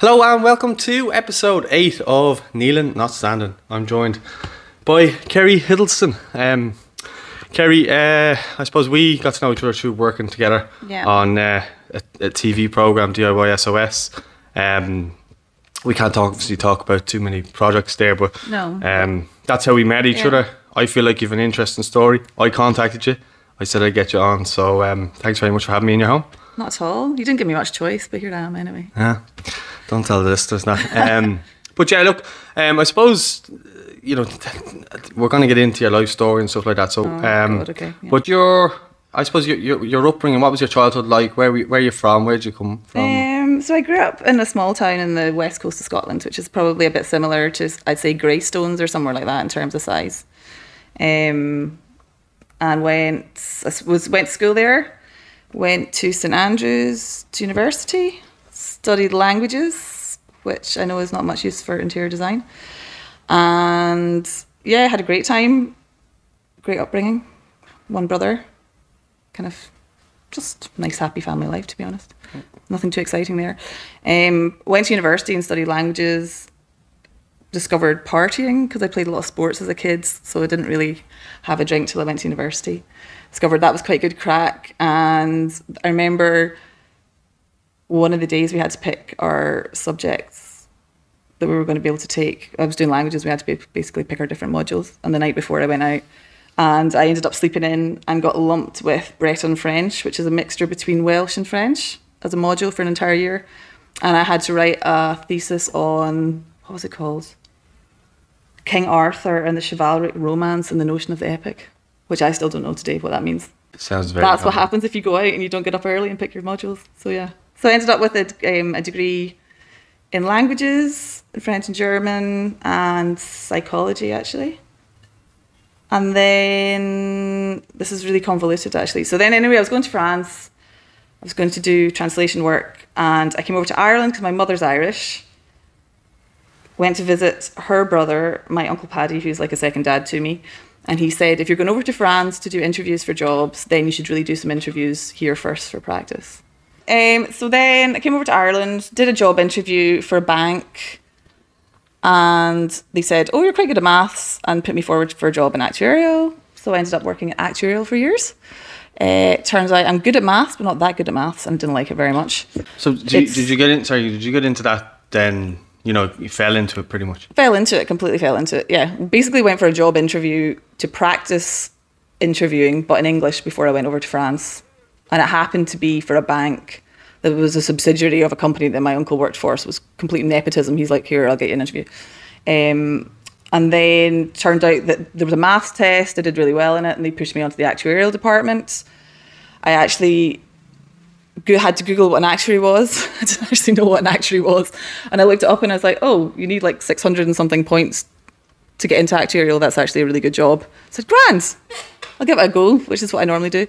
Hello and welcome to episode 8 of Kneeling Not Standing. I'm joined by Kerry Hiddleston. Um, Kerry, uh, I suppose we got to know each other through working together Yeah. on uh, a, a TV program, DIY SOS. Um, we can't talk, obviously talk about too many projects there, but No. um, that's how we met each Yeah. other. I feel like you've an interesting story. I contacted you. I said I'd get you on, so um, thanks very much for having me in your home. Not at all. You didn't give me much choice, but here I am anyway. Yeah, don't tell the listeners that. Um, but yeah, look, um, I suppose you know we're going to get into your life story and stuff like that. So, Oh, um, God, okay, yeah. but your, I suppose your, your your upbringing. What was your childhood like? Where were- where are you from? Where did you come from? Um, so I grew up in a small town in the west coast of Scotland, which is probably a bit similar to, I'd say, Greystones or somewhere like that in terms of size. Um, and went I was went to school there. Went to St Andrews to university. Studied languages, which I know is not much use for interior design. And yeah, had a great time. Great upbringing. One brother. Kind of just nice, happy family life, to be honest. Nothing too exciting there. Um, went to university and studied languages. Discovered partying because I played a lot of sports as a kid, so I didn't really have a drink till I went to university. Discovered that was quite good crack, and I remember one of the days we had to pick our subjects that we were going to be able to take. I was doing languages, we had to be, basically pick our different modules. And the night before I went out, and I ended up sleeping in and got lumped with Breton French, which is a mixture between Welsh and French as a module for an entire year. And I had to write a thesis on what was it called? King Arthur and the chivalric romance and the notion of the epic, which I still don't know today what that means. Sounds very. That's what happens if you go out and you don't get up early and pick your modules. So yeah. So I ended up with a, um, a degree in languages, in French and German, and psychology actually. And then this is really convoluted actually. So then anyway, I was going to France. I was going to do translation work, and I came over to Ireland because my mother's Irish. Went to visit her brother, my uncle Paddy, who's like a second dad to me. And he said, if you're going over to France to do interviews for jobs, then you should really do some interviews here first for practice. Um, so then I came over to Ireland, did a job interview for a bank, and they said, "Oh, you're quite good at maths," and put me forward for a job in actuarial. So I ended up working at actuarial for years. Uh, turns out I'm good at maths, but not that good at maths, and didn't like it very much. So did you, did you get in? Sorry, did you get into that? Then you know you fell into it pretty much. Fell into it, completely fell into it. Yeah, basically went for a job interview to practice interviewing, but in English before I went over to France, and it happened to be for a bank that was a subsidiary of a company that my uncle worked for. So it was complete nepotism. He's like, "Here, I'll get you an interview." Um, and then turned out that there was a maths test. I did really well in it, and they pushed me onto the actuarial department. I actually had to Google what an actuary was. I didn't actually know what an actuary was. And I looked it up and I was like, oh, you need like 600 and something points to get into actuarial. That's actually a really good job. I said, grand. I'll give it a go, which is what I normally do.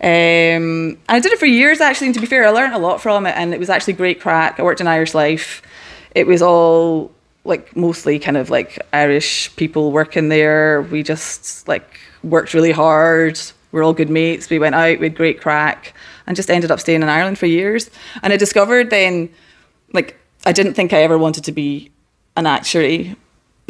Um, and I did it for years actually. And to be fair, I learned a lot from it and it was actually great crack. I worked in Irish Life. It was all like mostly kind of like Irish people working there. We just like worked really hard. We're all good mates. We went out, we had great crack, and just ended up staying in Ireland for years. And I discovered then, like, I didn't think I ever wanted to be an actuary,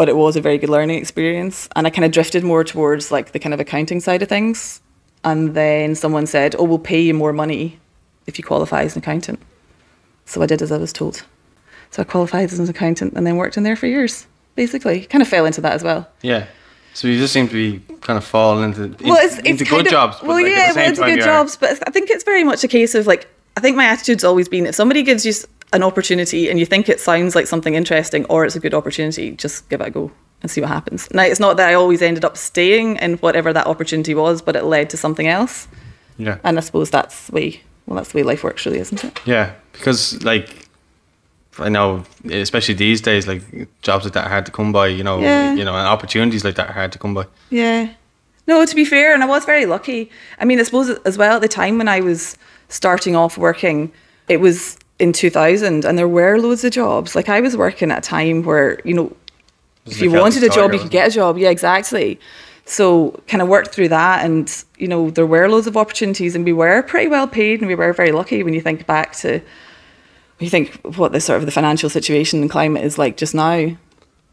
but it was a very good learning experience. And I kind of drifted more towards like the kind of accounting side of things. And then someone said, "Oh, we'll pay you more money if you qualify as an accountant." So I did as I was told. So I qualified as an accountant and then worked in there for years. Basically, kind of fell into that as well. Yeah. So you just seem to be kind of falling into in- well, it's, it's into good of, jobs. Well, like, yeah, the same well, it's good jobs, but I think it's very much a case of like I think my attitude's always been if somebody gives you an opportunity and you think it sounds like something interesting or it's a good opportunity, just give it a go and see what happens. Now, it's not that I always ended up staying in whatever that opportunity was, but it led to something else, Yeah. and I suppose that's the way. Well, that's the way life works, really, isn't it? Yeah, because like I know, especially these days, like jobs like that are hard to come by. You know, Yeah. you know, and opportunities like that are hard to come by. Yeah. No, to be fair, and I was very lucky. I mean, I suppose as well at the time when I was starting off working, it was in 2000 and there were loads of jobs. Like I was working at a time where, you know, if you wanted a job, you could get a job. Yeah, exactly. So kind of worked through that and, you know, there were loads of opportunities and we were pretty well paid and we were very lucky when you think back to you think what the sort of the financial situation and climate is like just now.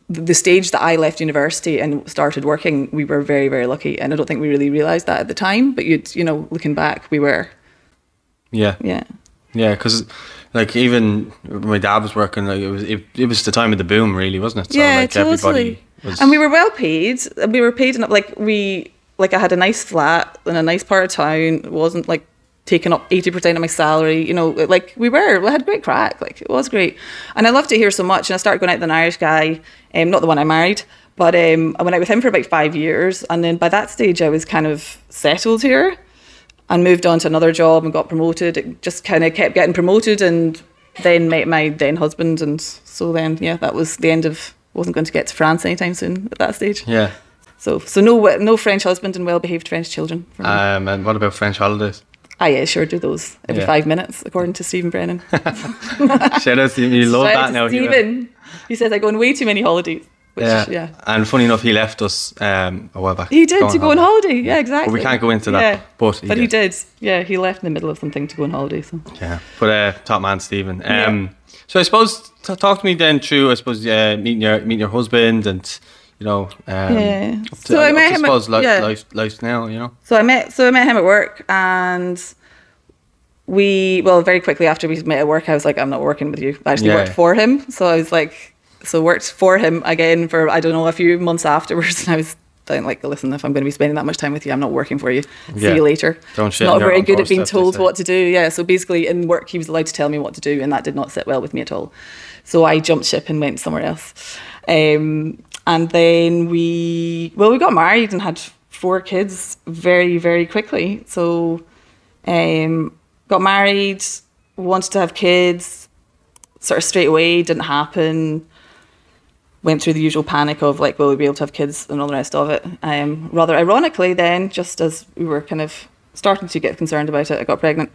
The the stage that I left university and started working, we were very, very lucky, and I don't think we really realised that at the time. But you'd, you know, looking back, we were, Yeah. yeah, Yeah, because like even my dad was working, like it was it, it was the time of the boom, really, wasn't it? So, yeah, like, totally. everybody was- And we were well paid. and We were paid enough. Like we, like I had a nice flat in a nice part of town. It wasn't like taking up eighty percent of my salary. You know, like we were. We had great crack. Like it was great, and I loved it here so much. And I started going out with an Irish guy, um, not the one I married, but um, I went out with him for about five years, and then by that stage, I was kind of settled here. And moved on to another job and got promoted. It just kind of kept getting promoted, and then met my then husband, and so then yeah, that was the end of. Wasn't going to get to France anytime soon at that stage. yeah. So so no no French husband and well behaved French children. Um, and what about French holidays? ah yeah, sure do those every yeah. five minutes according to Stephen Brennan. Shout out to you, you love Shout out that now. Stephen, he says I go on way too many holidays. Which, Yeah. yeah. And funny enough, he left us um, a while back. He did to go on holiday. Yeah, exactly. But we can't go into that, Yeah. but he but he did. did. Yeah, he left in the middle of something to go on holiday. So Yeah, but uh, top man, Stephen. Um, So I suppose t- talk to me then through. I suppose uh, meeting your meeting your husband and you know. Um, Yeah. up to- So I up met him at- life, yeah. life, life now. You know. So I met so I met him at work and we well very quickly after we met at work I was like I'm not working with you. I actually Yeah. worked for him. So I was like so worked for him again for I don't know a few months afterwards and I was then like listen if I'm going to be spending that much time with you I'm not working for you. Yeah. See you later. Don't shit not very good at being told what to do. Yeah, so basically in work he was allowed to tell me what to do and that did not sit well with me at all. So I jumped ship and went somewhere else. Um, and then we well we got married and had four kids very very quickly. So um, got married, wanted to have kids, sort of straight away didn't happen. Went through the usual panic of like, will we be able to have kids and all the rest of it. Um, rather ironically, then just as we were kind of starting to get concerned about it, I got pregnant,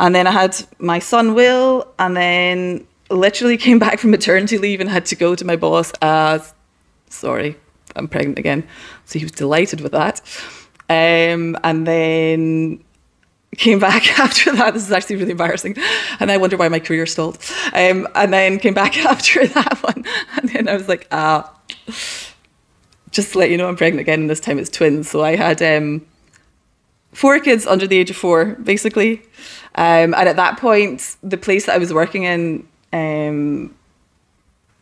and then I had my son Will, and then literally came back from maternity leave and had to go to my boss as sorry, I'm pregnant again. So he was delighted with that. Um, and then came back after that. This is actually really embarrassing. And I wonder why my career stalled. Um, and then came back after that one. And then I was like, ah, just to let you know, I'm pregnant again. And this time it's twins. So I had um, four kids under the age of four, basically. Um, and at that point, the place that I was working in, um,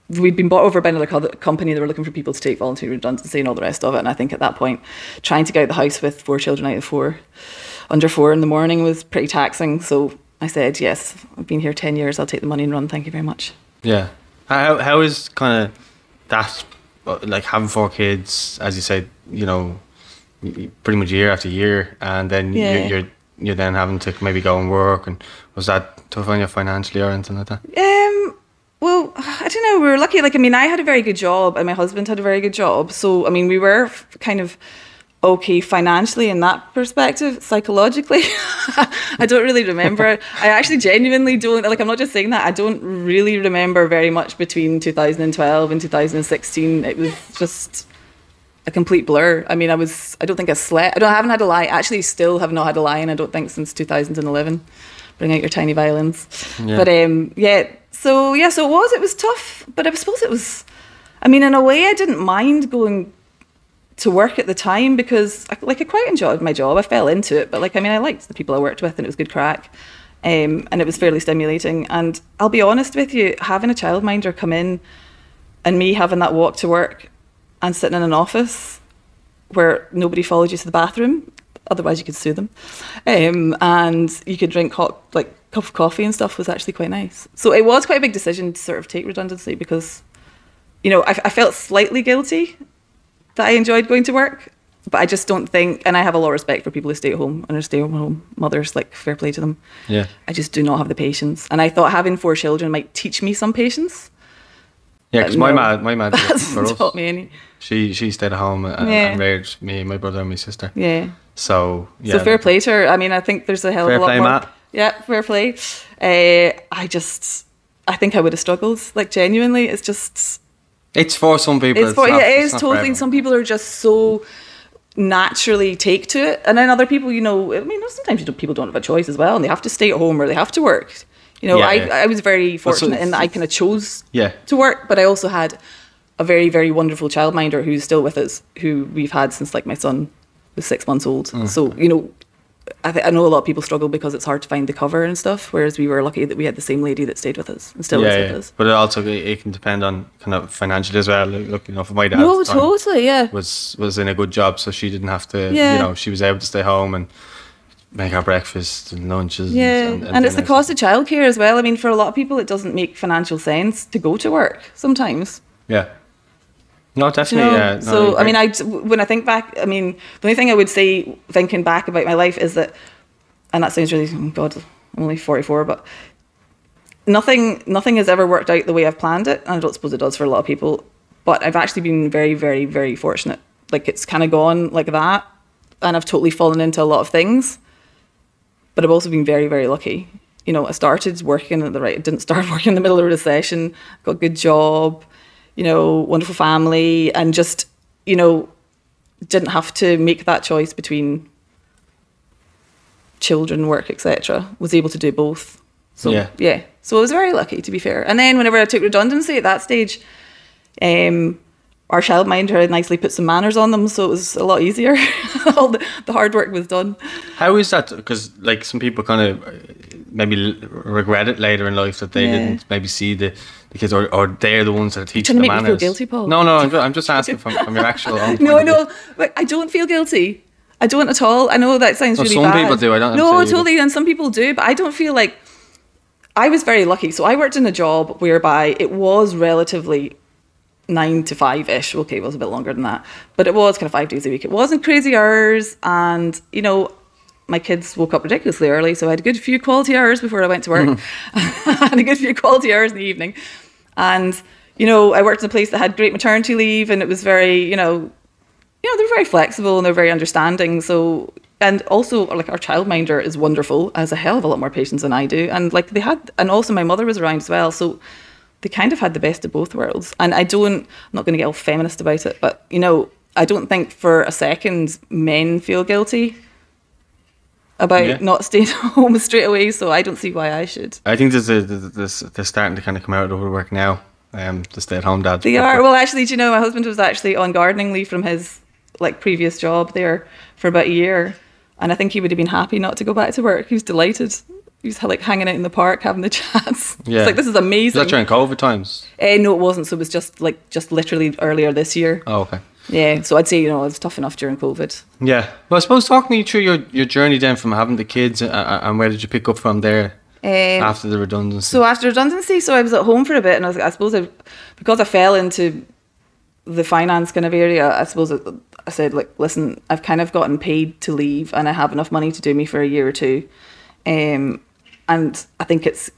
we'd been bought over by another co- company. They were looking for people to take voluntary redundancy and all the rest of it. And I think at that point, trying to get out the house with four children out of four, under four in the morning was pretty taxing. So I said, yes, I've been here 10 years. I'll take the money and run. Thank you very much. Yeah. How how is kind of that uh, like having four kids, as you said, you know, pretty much year after year, and then Yeah. you're, you're you're then having to maybe go and work, and was that tough on you financially or anything like that? Um, well, I don't know. We were lucky. Like, I mean, I had a very good job, and my husband had a very good job. So, I mean, we were kind of okay financially in that perspective. Psychologically, I don't really remember. I actually genuinely don't. Like, I'm not just saying that. I don't really remember very much between 2012 and 2016. It was just a complete blur. I mean, I was. I don't think I slept. I don't. I haven't had a lie. Actually, still have not had a lie, and I don't think since 2011. Bring out your tiny violins. Yeah. But um, yeah. So yeah. So it was. It was tough, but I suppose it was. I mean, in a way, I didn't mind going to work at the time because, I, like, I quite enjoyed my job. I fell into it, but like, I mean, I liked the people I worked with, and it was good crack. Um, and it was fairly stimulating. And I'll be honest with you, having a childminder come in and me having that walk to work and sitting in an office where nobody followed you to the bathroom, otherwise you could sue them, um, and you could drink hot like cup of coffee and stuff was actually quite nice. So it was quite a big decision to sort of take redundancy because, you know, I, I felt slightly guilty that I enjoyed going to work, but I just don't think, and I have a lot of respect for people who stay at home and are stay at home mothers, like fair play to them. Yeah. I just do not have the patience, and I thought having four children might teach me some patience. Yeah, because my no. mad, my mad for Hasn't us, taught me any. she she stayed at home and, Yeah. and raised me, my brother, and my sister. Yeah. So yeah, So fair play to her. I mean, I think there's a hell of a lot play, more. Matt. Yeah, fair play. Uh, I just, I think I would have struggled. Like genuinely, it's just, It's for some people. it's for not- yeah, it's is totally. everyone. Some people are just so naturally take to it, and then other people, you know, I mean, sometimes you don't, people don't have a choice as well, and they have to stay at home or they have to work. You know, Yeah, I, yeah. I was very Well, so fortunate in that I kind of chose Yeah. to work, but I also had a very, very wonderful childminder who's still with us, who we've had since like my son was six months old. Mm. So, you know, I, th- I know a lot of people struggle because it's hard to find the cover and stuff, whereas we were lucky that we had the same lady that stayed with us and still yeah, is yeah. with us. But it also it, can depend on kind of financially as well. Like, Look, you know, for my dad, No, totally, yeah. was was in a good job, so she didn't have to. Yeah. You know, she was able to stay home and make our breakfast and lunches. Yeah, and, and, it's the cost of childcare as well. I mean, for a lot of people, it doesn't make financial sense to go to work sometimes. Yeah. No, you definitely. know? yeah. No, so I mean, I when I think back, I mean, the only thing I would say thinking back about my life is that, and that sounds really oh God, I'm only 44, but nothing nothing has ever worked out the way I've planned it, and I don't suppose it does for a lot of people. But I've actually been very, very, very fortunate. Like it's kind of gone like that, and I've totally fallen into a lot of things. But I've also been very, very lucky. You know, I started working at the right. I didn't start working in the middle of a recession. Got a good job. You know, wonderful family, and just you know, didn't have to make that choice between children, work, etc. Was able to do both. So Yeah. yeah. So I was very lucky to be fair. And then whenever I took redundancy at that stage, um, our childminder had nicely put some manners on them, so it was a lot easier. All the, the hard work was done. How is that? Because like some people kind of maybe regret it later in life that they Yeah. didn't maybe see the, the kids or, or they're the ones that are teaching trying to the make me feel guilty, Paul? No, no, I'm just, I'm just asking from, from your actual No, no, like I don't feel guilty. I don't at all. I know that sounds Well, really some bad. people do, I don't- No, saying you do. totally, and some people do, but I don't feel like. I was very lucky. So I worked in a job whereby it was relatively nine to five ish. Okay, it was a bit longer than that, but it was kind of five days a week. It wasn't crazy hours, and you know, my kids woke up ridiculously early, so I had a good few quality hours before I went to work, mm-hmm. and a good few quality hours in the evening. And you know, I worked in a place that had great maternity leave, and it was very, you know, you know, they're very flexible and they're very understanding. So, and also like our childminder is wonderful, has a hell of a lot more patience than I do. And like they had, and also my mother was around as well. So they kind of had the best of both worlds. And I don't, I'm not going to get all feminist about it, but you know, I don't think for a second men feel guilty about Yeah. not staying home straight away. So I don't see why I should. I think there's a, there's, they're starting to kind of come out of woodwork now. Um, the stay-at-home dads. They are. Well, actually, do you know, my husband was actually on gardening leave from his like previous job there for about a year, and I think he would have been happy not to go back to work. He was delighted. He was like hanging out in the park having the chats. Yeah. It's like this is amazing. Amazing. that during COVID times? Eh, no, it wasn't. So it was just like just literally earlier this year. Oh, okay. Yeah. So I'd say you know it was tough enough during COVID. Yeah. Well, I suppose talk me through your, your journey then from having the kids uh, uh, and where did you pick up from there Um, after the redundancy? So after redundancy, so I was at home for a bit, and I, was, I suppose I, because I fell into the finance kind of area, I suppose I, I said like, listen, I've kind of gotten paid to leave, and I have enough money to do me for a year or two, um, and I think it's,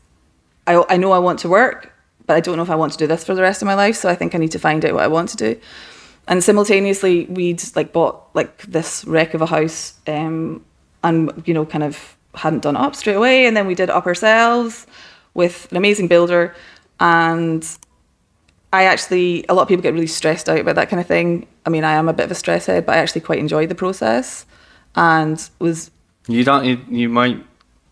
I I know I want to work, but I don't know if I want to do this for the rest of my life. So I think I need to find out what I want to do, and simultaneously we'd like bought like this wreck of a house, um, and you know kind of hadn't done it up straight away, and then we did it up ourselves with an amazing builder, and I actually a lot of people get really stressed out about that kind of thing. I mean, I am a bit of a stress head, but I actually quite enjoyed the process, and was You don't. You, you might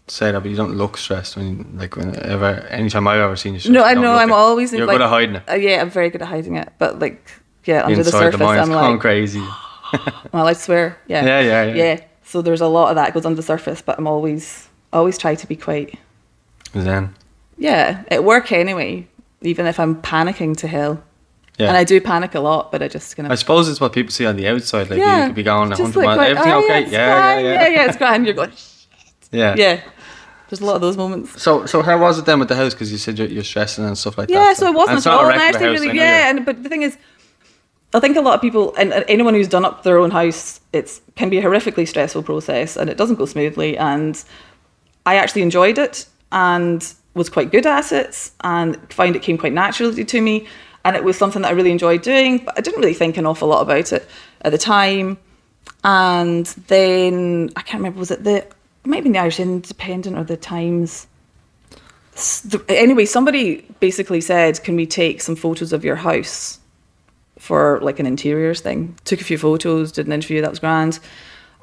say that, but you don't look stressed when, like, whenever, anytime I've ever seen you. Stressed, no, I know I'm it. always You're like, good at hiding it. Uh, yeah, I'm very good at hiding it, but like yeah, under the surface, the mind's I'm gone like, crazy. well, I swear, yeah, Yeah, yeah, yeah. yeah. So there's a lot of that goes under the surface, but I'm always always try to be quite Then, yeah at work anyway, even if I'm panicking to hell. yeah. And I do panic a lot, but I just kind of I suppose it's what people see on the outside. Like you could be going just 100 miles. going, Everything "Oh, okay? Yeah, yeah, yeah, yeah, yeah, it's grand. You're going, yeah. yeah. There's a lot of those moments. So, so how was it then with the house? Because you said you're, you're stressing and stuff like that. Yeah, so it wasn't it's at all. And actually, house, really, yeah. And but the thing is, I think a lot of people and anyone who's done up their own house, it's can be a horrifically stressful process, and it doesn't go smoothly. And I actually enjoyed it and was quite good at it, and found it came quite naturally to me. And it was something that I really enjoyed doing, but I didn't really think an awful lot about it at the time. And then I can't remember was it the it might have been the Irish Independent or the Times anyway, somebody basically said, "Can we take some photos of your house for like an interiors thing?" Took a few photos, did an interview. That was grand.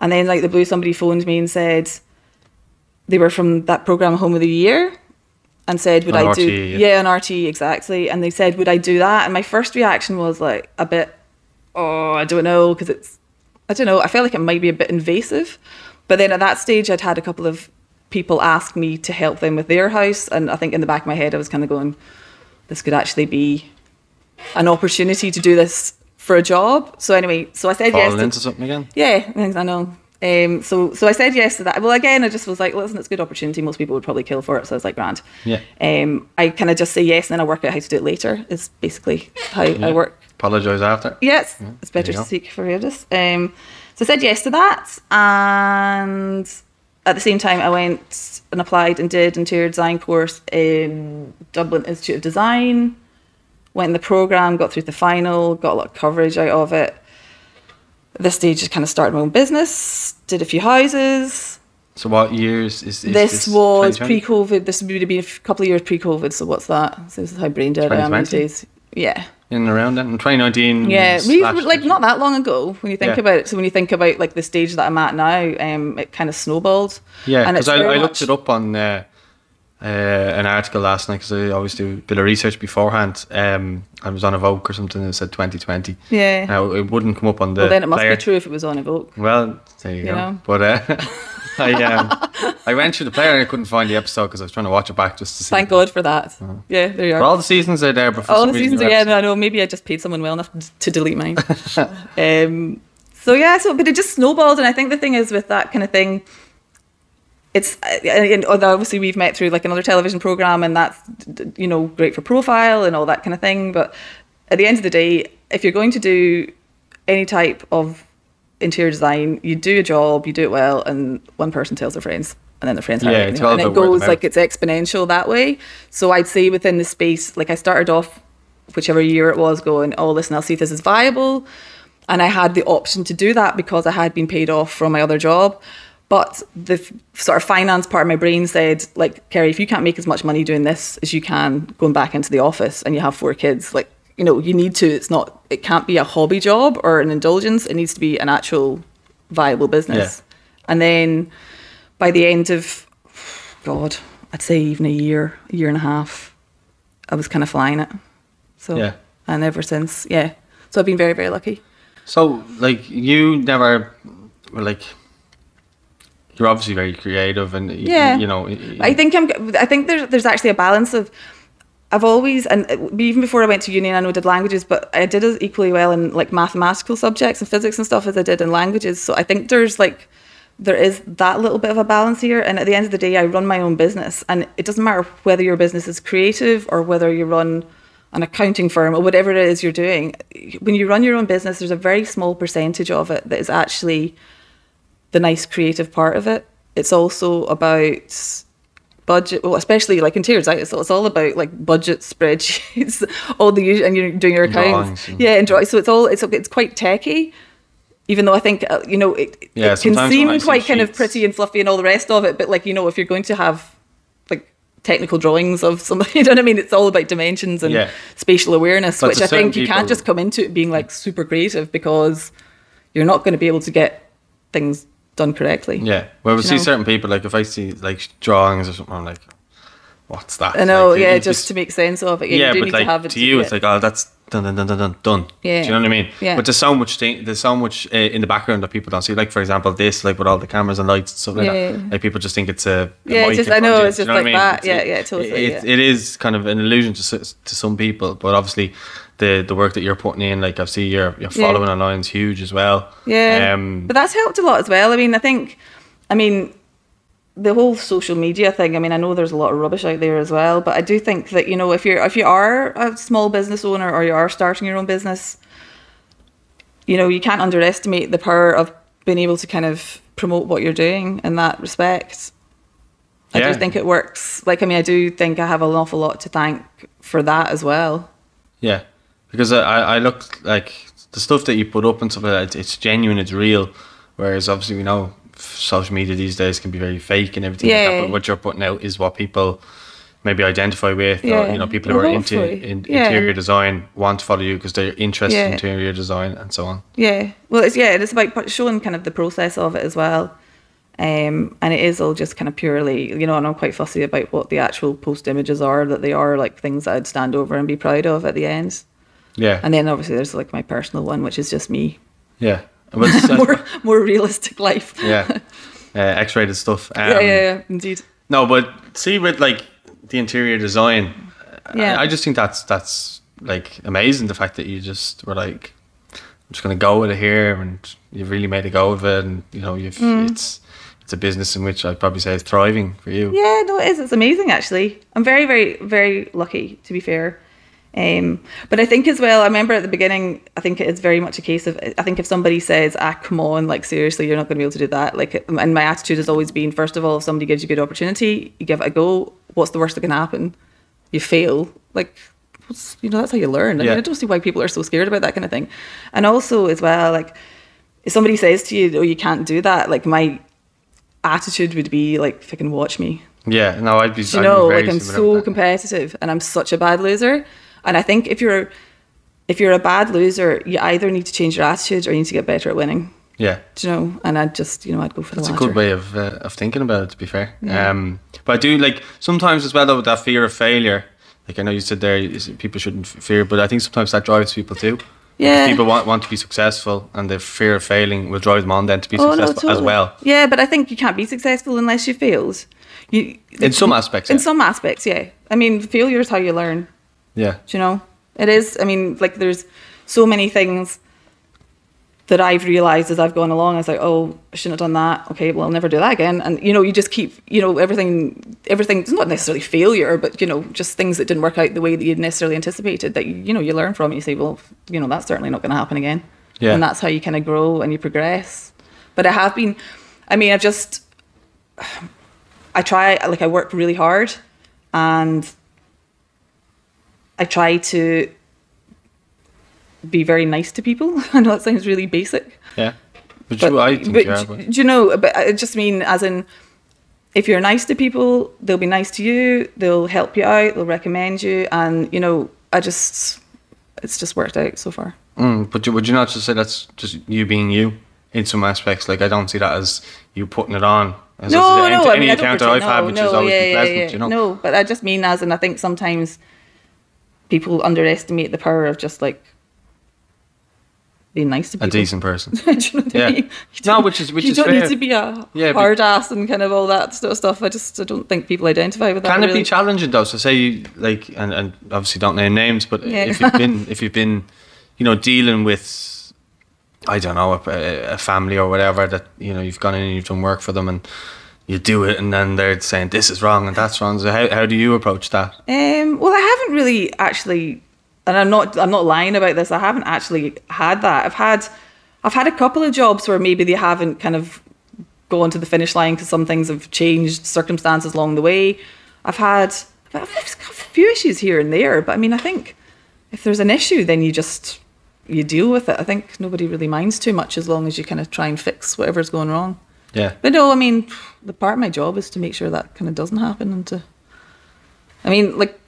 And then, like the blue, somebody phoned me and said they were from that program Home of the Year, and said, "Would On I do?" Yeah. yeah, on RTÉ exactly. And they said, "Would I do that?" And my first reaction was like a bit, "Oh, I don't know," because it's, I don't know. I felt like it might be a bit invasive. But then at that stage, I'd had a couple of people ask me to help them with their house, and I think in the back of my head, I was kind of going, "This could actually be an opportunity to do this for a job." So anyway, so I said yes. To- into something again. yeah, I know. Um, so so I said yes to that. Well, again, I just was like, listen, it's a good opportunity. Most people would probably kill for it, so I was like, grand. Yeah. Um, I kind of just say yes, and then I work out how to do it later. Is basically how I work. Apologise after. Yes, it's better to go. seek forgiveness. Um, so I said yes to that, and at the same time, I went and applied and did interior design course in Dublin Institute of Design. Went in the program, got through the final, got a lot of coverage out of it. At this stage, just kind of started my own business, did a few houses. So what years is, is this was pre-COVID. This would have been a couple of years pre-COVID. So what's that? So this is how brain dead I am these days. Yeah. in and around then in 2019. Yeah, like not that long ago when you think Yeah. about it. So when you think about like the stage that I'm at now, um, it kind of snowballed. Yeah, and because it's I, I looked it up on uh, uh, an article last night because I always do a bit of research beforehand. Um, I was on a Evoke or something and it said 2020. Yeah. Now it wouldn't come up on the. well, then it must player. be true if it was on a Evoke. Well, there you, You go. know? But uh, I um, I went through the player and I couldn't find the episode because I was trying to watch it back just to see. Thank God for that. Yeah, there you But are. all the seasons are there, but for All the seasons are yeah. No, I know. Maybe I just paid someone well enough to delete mine. um, so yeah, so but it just snowballed, and I think the thing is with that kind of thing, it's uh, and obviously we've met through like another television program, and that's you know great for profile and all that kind of thing. But at the end of the day, if you're going to do any type of interior design, you do a job, you do it well, and one person tells their friends, and then their friends Yeah, it's you and it about word of goes like it's exponential that way. So I'd say within the space, like I started off, whichever year it was, going, oh listen, I'll see if this is viable, and I had the option to do that because I had been paid off from my other job. But the f- sort of finance part of my brain said, like, Kerry, if you can't make as much money doing this as you can going back into the office and you have four kids, like, you know, you need to, it's not, it can't be a hobby job or an indulgence. It needs to be an actual viable business. And then by the end of, God, I'd say even a year, a year and a half, I was kind of flying it. So, Yeah. and ever since, yeah. So I've been very, very lucky. So, like, you never were like. You're obviously very creative, and Yeah. you know. y- I think I'm. I think there's there's actually a balance of. I've always and uh, even before I went to uni, I know I did languages, but I did as equally well in like mathematical subjects and physics and stuff as I did in languages. So I think there's like there is that little bit of a balance here. And at the end of the day, I run my own business, and it doesn't matter whether your business is creative or whether you run an accounting firm or whatever it is you're doing. When you run your own business, there's a very small percentage of it that is actually the nice creative part of it. It's also about budget, well, especially like interior design. So it's all about like budget spreadsheets, all the usual, and you're doing your accounts. Drawings and- Yeah, and draw. So it's all it's it's quite techy. Even though I think uh, you know it, Yeah, it can seem see quite kind of pretty and fluffy and all the rest of it, but like you know if you're going to have like technical drawings of something, you know what I mean? It's all about dimensions and Yeah. spatial awareness, But which I think you can't just come into it being like super creative because you're not going to be able to get things done correctly. Yeah. Well, we see know? certain people like if I see like drawings or something, I'm like, what's that? I know, Like, yeah, you just, to make sense of it. Yeah, yeah, but need like to have it to you, it's like oh, that's done, done, done, done, done, done. Yeah. Do you know what I mean? Yeah. But there's so much thing. There's so much uh, in the background that people don't see. Like for example, this, like with all the cameras and lights and stuff like Yeah. that. Like people just think it's a, a Yeah, just- I know, it's do you just know what I like mean? that. It's- Yeah, yeah, totally, It, yeah. it is kind of an illusion to to some people, but obviously. The, the work that you're putting in, like I've seen your your Yeah. following online is huge as well. Yeah, Um, but that's helped a lot as well. I mean, I think, I mean, the whole social media thing. I mean, I know there's a lot of rubbish out there as well, but I do think that you know if you're if you are a small business owner or you are starting your own business, you know, you can't underestimate the power of being able to kind of promote what you're doing in that respect. I Yeah. do think it works. Like, I mean, I do think I have an awful lot to thank for that as well. Yeah, because I, I look like the stuff that you put up and stuff like that. It's, genuine, it's real. Whereas obviously we know social media these days can be very fake and everything. like Yeah. that, but what you're putting out is what people maybe identify with, or Yeah. you know, people who Well, are into in, Yeah. interior design want to follow you because they're interested in interior design and so on. Yeah. Well, it's yeah, it's about showing kind of the process of it as well. Um, and it is all just kind of purely, you know, and I'm quite fussy about what the actual post images are, that they are like things that I'd stand over and be proud of at the end. Yeah. And then obviously there's like my personal one, which is just me. yeah. But more, more realistic life. yeah. Uh, X-rated stuff. Um, yeah, yeah, yeah, indeed. No, but see with like the interior design, Yeah. I, I just think that's that's like amazing. The fact that you just were like, I'm just gonna go with it here, and you've really made a go of it, and you know you've Mm. it's it's a business in which I'd probably say is thriving for you. Yeah, no, it is. It's amazing, actually. I'm very, very, very lucky, to be fair. Um, but I think as well, I remember at the beginning, I think it is very much a case of, I think if somebody says, ah, come on, like seriously, you're not going to be able to do that. Like, and my attitude has always been, first of all, if somebody gives you a good opportunity, you give it a go. What's the worst that can happen? You fail. Like, what's, you know, that's how you learn. I Yeah. mean, I don't see why people are so scared about that kind of thing. And also as well, like, if somebody says to you, oh, you can't do that, like my attitude would be like, fucking watch me. Yeah, no, I'd be. Do you know, like I'm so competitive and I'm such a bad loser. And I think if you're if you're a bad loser, you either need to change your attitude or you need to get better at winning. Yeah, Do you know? And I'd just, you know, I'd go for the That's a good way of uh, of thinking about it. To be fair, Yeah. um, but I do like sometimes as well though that fear of failure. Like I know you said there, people shouldn't fear, but I think sometimes that drives people too. Yeah. people want want to be successful, and the fear of failing will drive them on then to be Oh, no, successful as well. Yeah, but I think you can't be successful unless you failed. You, In some aspects, In yeah. some aspects, yeah. I mean, failure is how you learn. Yeah, Do you know? It is. I mean, like there's so many things that I've realized as I've gone along. I was like, oh, I shouldn't have done that. Okay, well, I'll never do that again. And you know, you just keep, you know, everything, everything. It's not necessarily failure, but you know, just things that didn't work out the way that you'd necessarily anticipated. That you, know, you learn from. it. You say, well, you know, that's certainly not going to happen again. Yeah. And that's how you kind of grow and you progress. But I have been. I mean, I've just. I try like I work really hard, and I try to be very nice to people. I know that sounds really basic, yeah. But, but, you, I think but do you know? But I just mean as in, if you're nice to people, they'll be nice to you. They'll help you out. They'll recommend you, and you know, I just, it's just worked out so far. mm, but would you not just say that's just you being you in some aspects? Like I don't see that as you putting it on. As no, as no. any, I mean, encounter I've had, no, which no, has always yeah, been yeah, pleasant, yeah. you know. No, but I just mean as and I think sometimes people underestimate the power of just like being nice to people. A decent person. You know what I Yeah. mean? No, which is- which you is don't fair. need to be a Yeah, hard ass and kind of all that sort of stuff. I just I don't think people identify with that. Can it really. be challenging though? So say you like, and, and obviously don't name names, but Yeah. if you've been if you've been, you know, dealing with, I don't know, a, a family or whatever that you know you've gone in and you've done work for them and you do it, and then they're saying this is wrong and that's wrong. So how how do you approach that? Um, well, I haven't really actually, and I'm not I'm not lying about this. I haven't actually had that. I've had I've had a couple of jobs where maybe they haven't kind of gone to the finish line because some things have changed, circumstances along the way. I've had I've a few issues here and there, but I mean, I think if there's an issue, then you just you deal with it. I think nobody really minds too much as long as you kind of try and fix whatever's going wrong. Yeah, But no, I mean, the part of my job is to make sure that kind of doesn't happen and to. I mean, like,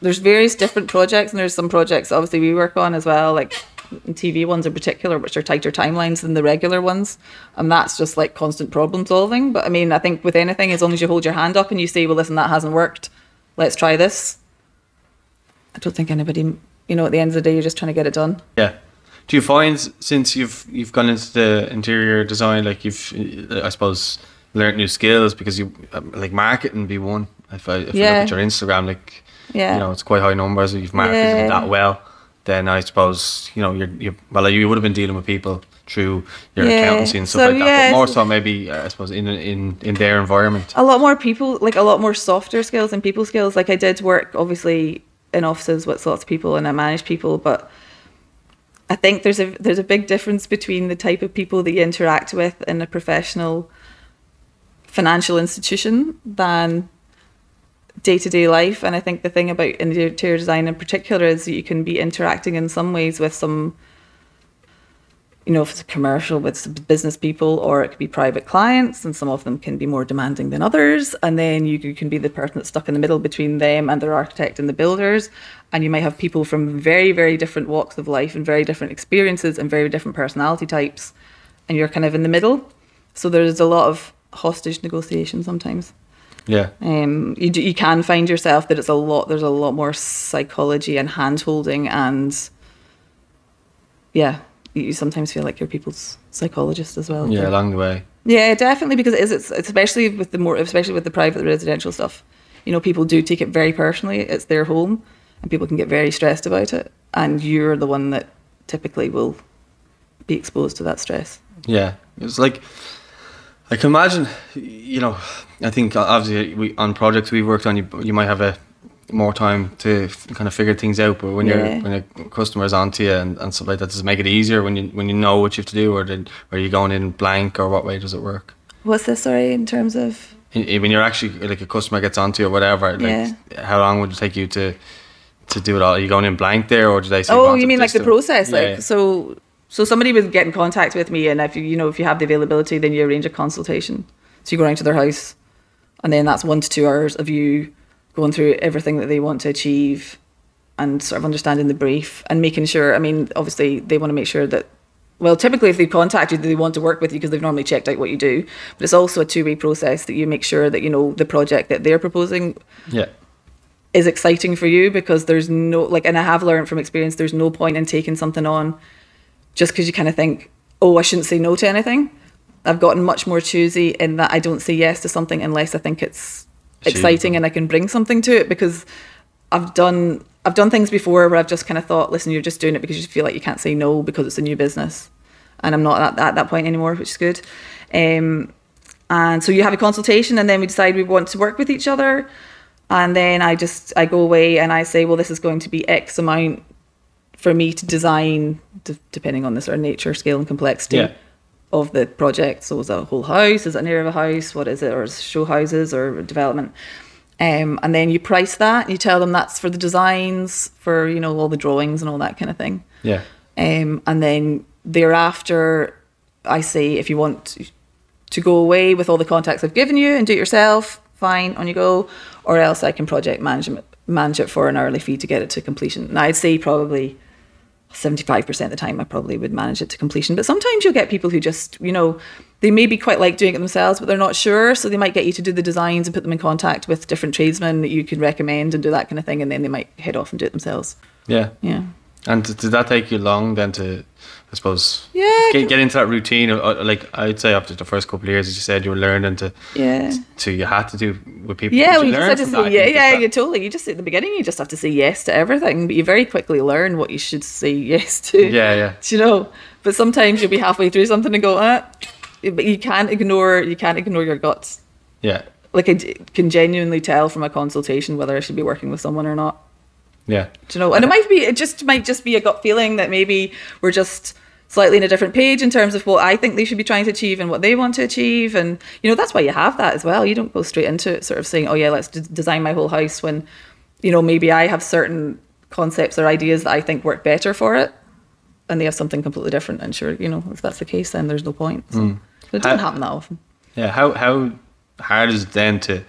there's various different projects, and there's some projects obviously we work on as well, like TV ones in particular, which are tighter timelines than the regular ones, and that's just like constant problem solving. But I mean, I think with anything, as long as you hold your hand up and you say, "Well, listen, that hasn't worked, let's try this," I don't think anybody, you know, at the end of the day, you're just trying to get it done. yeah. Do you find since you've you've gone into the interior design, like you've, I suppose, learned new skills because you um, like marketing be one. If I if Yeah. you look at your Instagram, like Yeah. you know it's quite high numbers. You've marketed Yeah. that well. Then I suppose you know you're, you're well. You would have been dealing with people through your Yeah. accountancy and stuff So, like that. yeah, but more so maybe uh, I suppose in in in their environment. a lot more people like a lot more softer skills and people skills like i did work obviously in offices with lots of people and i managed people but i think there's a there's a big difference between the type of people that you interact with in a professional financial institution than day-to-day life. And i think the thing about interior design in particular is that you can be interacting in some ways with some you know, if it's a commercial with business people or it could be private clients, and some of them can be more demanding than others. And then you can- can be the person that's stuck in the middle between them and their architect and the builders. And you might have people from very, very different walks of life and very different experiences and very different personality types. And you're kind of in the middle. So there's a lot of hostage negotiation sometimes. Yeah. Um, you do, you can find yourself that it's a lot. There's a lot more psychology and hand holding, and yeah, you sometimes feel like you're people's psychologist as well. Yeah, along the way. Yeah, definitely because it is. It's, it's especially with the more, especially with the private residential stuff. You know, people do take it very personally. It's their home, and people can get very stressed about it. And you're the one that typically will be exposed to that stress. Yeah, it's like I can imagine. You know, I think obviously we on projects we've worked on, you you might have a more time to kind of figure things out. But when Yeah. you're when a customer's onto you and, and stuff like that, does it make it easier when you when you know what you have to do, or did, are you going in blank, or what way does it work? What's this? Sorry, in terms of When you're actually like a customer gets onto you or whatever, like how long would it take you to to do it all? Are you going in blank there, or do they say? Oh, you mean like the process? Yeah, Like yeah. so so somebody would get in contact with me and if you you know if you have the availability then you arrange a consultation. So you go around to their house and then that's one to two hours of you going through everything that they want to achieve and sort of understanding the brief and making sure I mean, obviously they want to make sure that well, typically if they contact you, they want to work with you because they've normally checked out what you do. But it's also a two-way process that you make sure that you know the project that they're proposing yeah, is exciting for you because there's no like and I have learned from experience there's no point in taking something on just because you kind of think oh I shouldn't say no to anything I've gotten much more choosy in that I don't say yes to something unless I think it's exciting and I can bring something to it because I've done I've done things before where I've just kind of thought listen you're just doing it because you feel like you can't say no because it's a new business. And I'm not at, at that point anymore which is good. Um, and so you have a consultation and then we decide we want to work with each other. And then I just I go away and I say well this is going to be X amount for me to design d- depending on the sort of nature scale and complexity. Yeah. Of the project so is it a whole house? Is it an area of a house? What is it? Or is it show houses or development? Um, and then you price that you tell them that's for the designs for you know all the drawings and all that kind of thing. Yeah, um, and then thereafter, I say if you want to go away with all the contacts I've given you and do it yourself, fine, on you go. Or else I can project management manage it for an hourly fee to get it to completion. And I'd say probably 75% of the time I probably would manage it to completion. But sometimes you'll get people who just, you know, they maybe quite like doing it themselves, but they're not sure. So they might get you to do the designs and put them in contact with different tradesmen that you could recommend and do that kind of thing. And then they might head off and do it themselves. yeah. Yeah. And did that take you long then to, I suppose, Yeah, get, get into that routine? Or, like I'd say after the first couple of years, as you said, you were learning to, Yeah. to you had to do with people. Yeah, well, you just have to say yeah, yeah, you totally. You just at the beginning, you just have to say yes to everything, but you very quickly learn what you should say yes to. Yeah, yeah. Do you know? But sometimes you'll be halfway through something and go, ah, but you can't ignore you can't ignore your guts. yeah, Like I d- can genuinely tell from a consultation whether I should be working with someone or not. yeah, Do you know? And it might be it just might just be a gut feeling that maybe we're just slightly in a different page in terms of what I think they should be trying to achieve and what they want to achieve. And you know that's why you have that as well. You don't go straight into it sort of saying, "Oh yeah, let's d- design my whole house." When you know maybe I have certain concepts or ideas that I think work better for it, and they have something completely different. And sure, you know if that's the case, then there's no point. So, But it doesn't How- happen that often. yeah. How how hard is it then to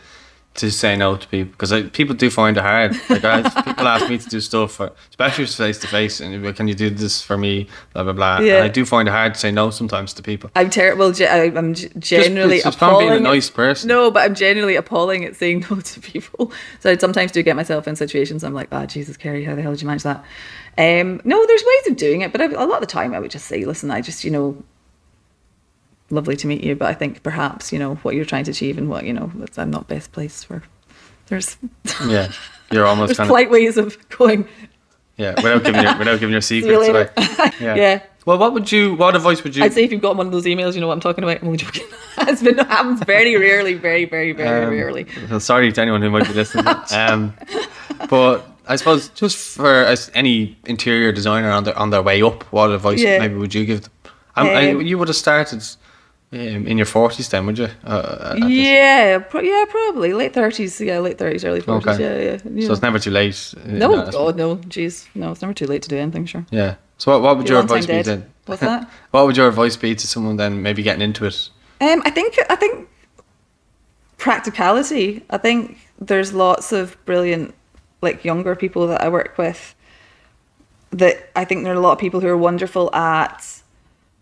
to say no to people? Because people do find it hard. Like I, people ask me to do stuff, for, especially face to face, and like, can you do this for me? Blah blah blah. Yeah. And I do find it hard to say no sometimes to people. I'm terrible. I'm generally just from appalling. being a nice person. No, but I'm generally appalling at saying no to people. So I sometimes do get myself in situations I'm like, ah, Jesus, Kerry, how the hell did you manage that? Um, no, there's ways of doing it, but I, a lot of the time I would just say, listen, I just, you know, lovely to meet you, but I think perhaps, you know, what you're trying to achieve and what, you know, that's, I'm not best placed for. There's, Yeah, you're almost there's kind of polite ways of going, yeah without giving your without giving your secrets away. Yeah. yeah. Well, what would you? What advice would you? I'd say if you've got one of those emails, you know what I'm talking about. I'm only joking. it's been it happens very rarely, very, very, very Um, rarely. Sorry to anyone who might be listening. um, but I suppose just for as any interior designer on their on their way up, what advice Yeah. maybe would you give them? Um, I, you would have started um, in your forties, then, would you? Uh, Yeah, pro- yeah, probably late thirties. Yeah, late thirties, early forties. Okay. Yeah, yeah. yeah. So it's never too late. uh, in no. God, no, jeez, no, it's never too late to do anything. Sure. Yeah. So what, what would You're your advice be then? What's that? what would your advice be to someone then maybe getting into it? Um, I think I think practicality. I think there's lots of brilliant, like younger people that I work with. That I think there are a lot of people who are wonderful at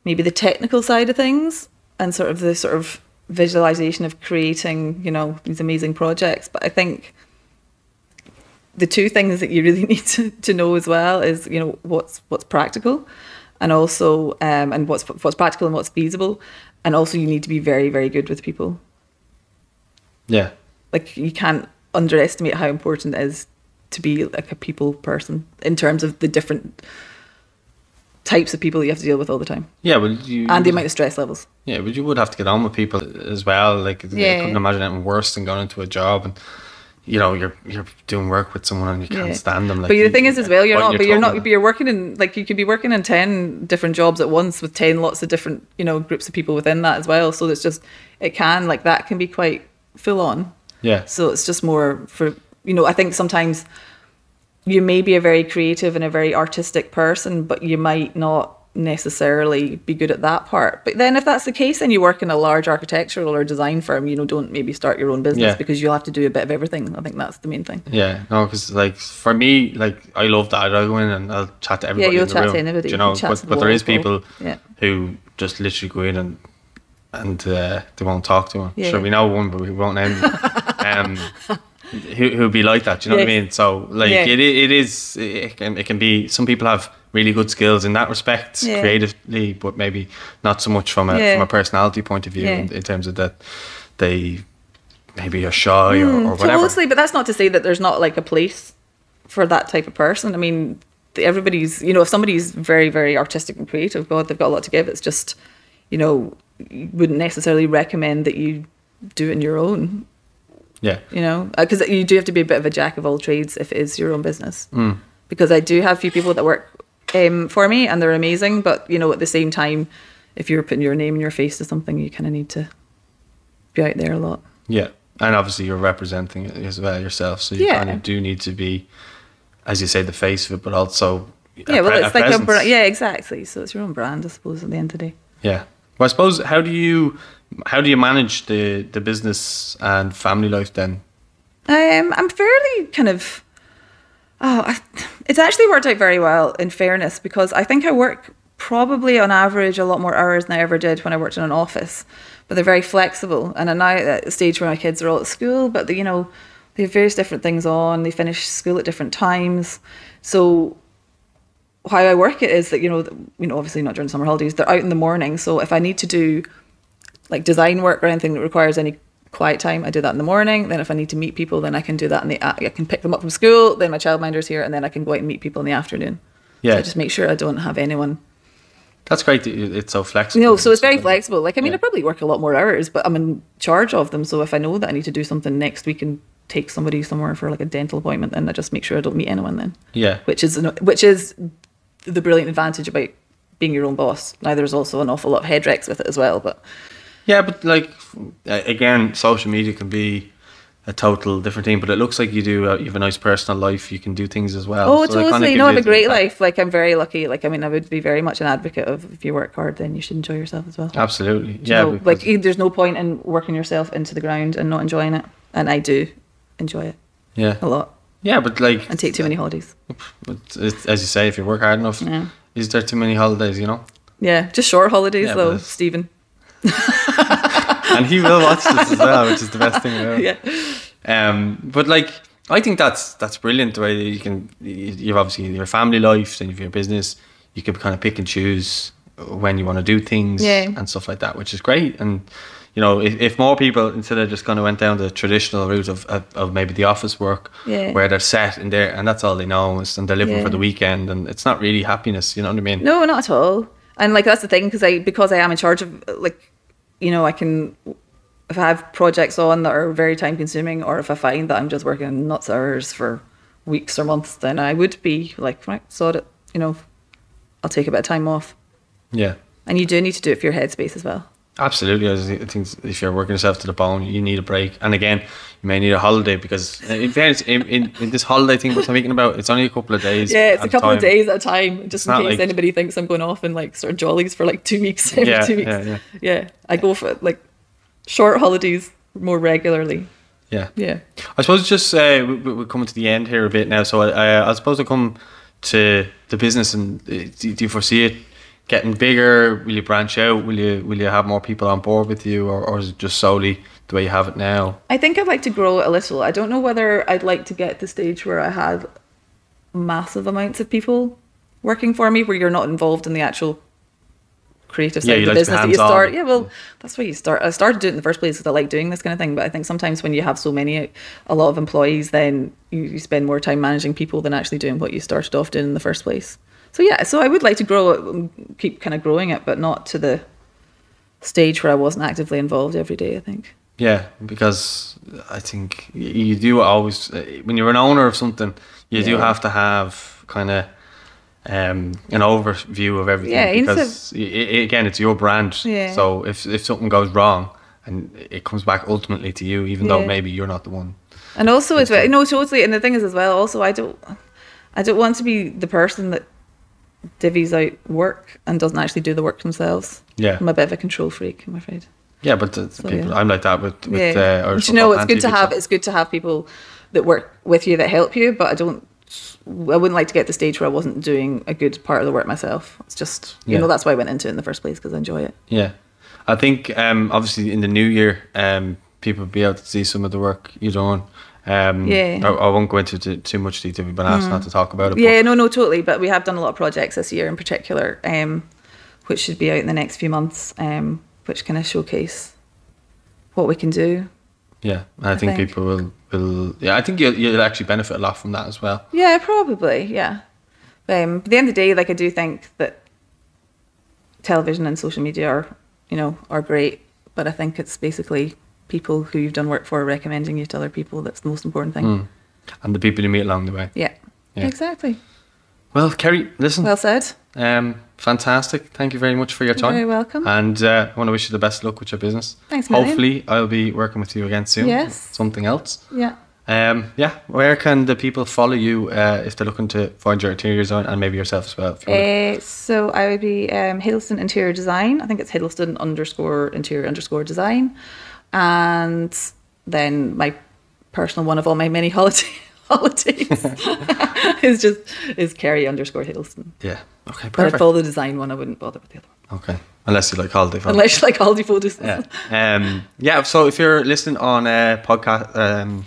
maybe the technical side of things and sort of the sort of visualization of creating, you know, these amazing projects. But I think the two things that you really need to, to know as well is, you know, what's what's practical and also um, and what's what's practical and what's feasible. And also you need to be very, very good with people. Yeah. Like you can't underestimate how important it is to be like a people person in terms of the different types of people you have to deal with all the time Yeah, but you and the amount of stress levels. Yeah, but you would have to get on with people as well. Like I couldn't imagine anything worse than going into a job and you know you're you're doing work with someone and you can't Yeah. stand them. Like, but the thing is, as well, you're not. But you're not. But you're working in like you could be working in ten different jobs at once with ten lots of different you know groups of people within that as well. So it's just it can like that can be quite full on. Yeah, So it's just more for you know. I think sometimes you may be a very creative and a very artistic person, but you might not necessarily be good at that part. But then if that's the case and you work in a large architectural or design firm, you know, don't maybe start your own business Yeah. because you'll have to do a bit of everything. I think that's the main thing. yeah. No, because like for me, like I love that. I'll go in and I'll chat to everybody. Yeah, you'll in the chat to anybody. You know, but, but there is people. Yeah. who just literally go in and and uh, they won't talk to him. Yeah. Sure, we know one, but we won't name um, who who be like that? Do you know what I mean? So like Yeah. it it is it can it can be. Some people have really good skills in that respect, Yeah. creatively, but maybe not so much from a Yeah. from a personality point of view Yeah. in, in terms of that they maybe are shy or, hmm. or whatever. Totally, but that's not to say that there's not like a place for that type of person. I mean, everybody's, you know, if somebody's very, very artistic and creative, God, they've got a lot to give. It's just, you know, you wouldn't necessarily recommend that you do it on your own, Yeah, you know, because you do have to be a bit of a jack of all trades if it is your own business. Mm. Because I do have a few people that work um, for me and they're amazing, but, you know, at the same time, if you're putting your name and your face to something, you kind of need to be out there a lot. yeah, and obviously you're representing it as well yourself, so you Yeah. kind of do need to be, as you say, the face of it, but also a Yeah, well, pre- it's like a brand. Yeah, exactly. So it's your own brand, I suppose, at the end of the day. Yeah. Well, I suppose how do you how do you manage the the business and family life then? Um, I'm fairly kind of. Oh, I, it's actually worked out very well. In fairness, because I think I work probably on average a lot more hours than I ever did when I worked in an office. But they're very flexible, and I'm now at a stage where my kids are all at school. But they, you know, they have various different things on. They finish school at different times, so how I work it is that you know, you know, obviously not during summer holidays. They're out in the morning, so if I need to do like design work or anything that requires any quiet time, I do that in the morning. Then if I need to meet people, then I can do that in the I can pick them up from school. Then my childminder's here, and then I can go out and meet people in the afternoon. Yeah. so I just make sure I don't have anyone. That's great. It's so flexible. You know, so it's very flexible. Like I mean, Yeah. I probably work a lot more hours, but I'm in charge of them. So if I know that I need to do something next week and take somebody somewhere for like a dental appointment, then I just make sure I don't meet anyone then. Yeah. which is which is the brilliant advantage about being your own boss. Now there's also an awful lot of head wrecks with it as well, but Yeah, but like again, social media can be a total different thing. But it looks like you do. Uh, you have a nice personal life. You can do things as well. oh, So totally. No, I have a great life. Like I'm very lucky. Like I mean, I would be very much an advocate of if you work hard, then you should enjoy yourself as well. Absolutely. Yeah. know, like there's no point in working yourself into the ground and not enjoying it, and I do enjoy it yeah. a lot Yeah, but like and take too many holidays. But it's, as you say, if you work hard enough, Yeah. is there too many holidays? You know. Yeah, just short holidays Yeah, though, Stephen. and he will watch this as well, which is the best thing it. Yeah, Um, but like, I think that's that's brilliant. The way that you can, you- you've obviously your family life, then you've your business. You can kind of pick and choose when you want to do things Yeah. and stuff like that, which is great. And you know, if, if more people instead of just kind of went down the traditional route of, of, of maybe the office work, Yeah. where they're set in there and that's all they know, is, and they're living Yeah. for the weekend, and it's not really happiness. You know what I mean? No, not at all. And like that's the thing because I because I am in charge of like, you know, I can if I have projects on that are very time consuming, or if I find that I'm just working nuts hours for weeks or months, then I would be like, right, sort it. You know, I'll take a bit of time off. Yeah. And you do need to do it for your headspace as well. Absolutely, I think if you're working yourself to the bone, you need a break. And again, you may need a holiday because, uh, in fairness, in, in, in this holiday thing we're speaking about, it's only a couple of days. Yeah, it's a couple of days at a time, just in case like- anybody thinks I'm going off and like sort of jollies for like two weeks every Yeah, two weeks. yeah, yeah. yeah, I go for like short holidays more regularly. Yeah. Yeah. I suppose just uh, we- we- we're coming to the end here a bit now. So I, I, I suppose I come to the business and uh, do, do you foresee it getting bigger? Will you branch out? Will you will you have more people on board with you, or, or is it just solely the way you have it now? I think I'd like to grow a little. I don't know whether I'd like to get to the stage where I had massive amounts of people working for me, where you're not involved in the actual creative side Yeah, of the like to be business that you start. Yeah, well, that's why you start. I started doing it in the first place because I like doing this kind of thing. But I think sometimes when you have so many, a lot of employees, then you, you spend more time managing people than actually doing what you started off doing in the first place. So yeah, so I would like to grow it, um, keep kind of growing it, but not to the stage where I wasn't actively involved every day. I think. Yeah, because I think you do always uh, when you're an owner of something, you do have to have kind of um, an overview of everything. Yeah, because i i again, it's your brand. Yeah. So if if something goes wrong, and it comes back ultimately to you, even though maybe you're not the one. And also, as well, no, totally. And the thing is, as well, also, I don't, I don't want to be the person that divvies out work and doesn't actually do the work themselves. Yeah. I'm a bit of a control freak. I'm afraid. Yeah, but So, people, yeah. I'm like that with with yeah. uh, our but you know, it's good to have. It's good to have people that work with you that help you. But I don't. I wouldn't like to get to the stage where I wasn't doing a good part of the work myself. It's just, you Yeah. know, that's why I went into it in the first place because I enjoy it. Yeah, I think um, obviously in the new year, um, people will be able to see some of the work you're doing. Um, Yeah. I, I won't go into too, too much detail. We've been asked not to talk about it. Yeah, no, no, totally. But we have done a lot of projects this year in particular, um, which should be out in the next few months, um, which kind of showcase what we can do. Yeah, I, I think, think. people will, will. Yeah, I think you'll, you'll actually benefit a lot from that as well. Yeah, probably. Yeah. Um, but at the end of the day, like I do think that television and social media are, you know, are great. But I think it's basically people who you've done work for recommending you to other people. That's the most important thing. Mm. And the people you meet along the way. Yeah. Yeah. Exactly. Well, Kerry, listen, Well said. um, fantastic. Thank you very much for your time. You're very welcome. And uh, I want to wish you the best luck with your business. Thanks, Million. Hopefully, I'll be working with you again soon. Yes. Something else. Yeah. Um, yeah, where can the people follow you uh, if they're looking to find your interior design and maybe yourself as well? You Uh, so I would be um, Hiddleston Interior Design. I think it's Hiddleston underscore interior underscore design. And then my personal one of all my many holiday holidays is just is Kerry underscore Hiddleston. yeah. Okay, Perfect. But I'd follow the design one. I wouldn't bother with the other one. Okay, unless you like holiday photos. Unless you like Aldi photos. yeah. Um, yeah. So if you're listening on a podcast, um,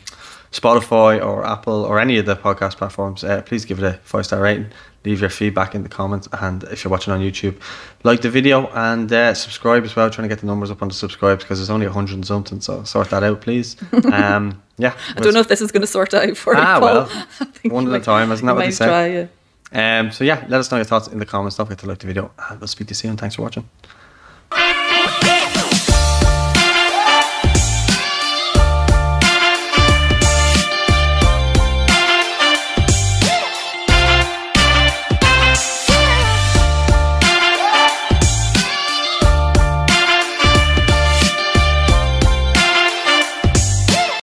Spotify or Apple or any of the podcast platforms, uh, please give it a five star rating. Leave your feedback in the comments, and if you're watching on YouTube, like the video and uh, subscribe as well. Trying to get the numbers up on the subscribes because there's only a hundred and something. So sort that out, please. Um, yeah. I don't know if this is going to sort out for you. Ah, Paul. well, one at a time, isn't that what they say? Try, yeah. Um, so yeah, let us know your thoughts in the comments. Don't forget to like the video, and we'll speak to you soon. Thanks for watching.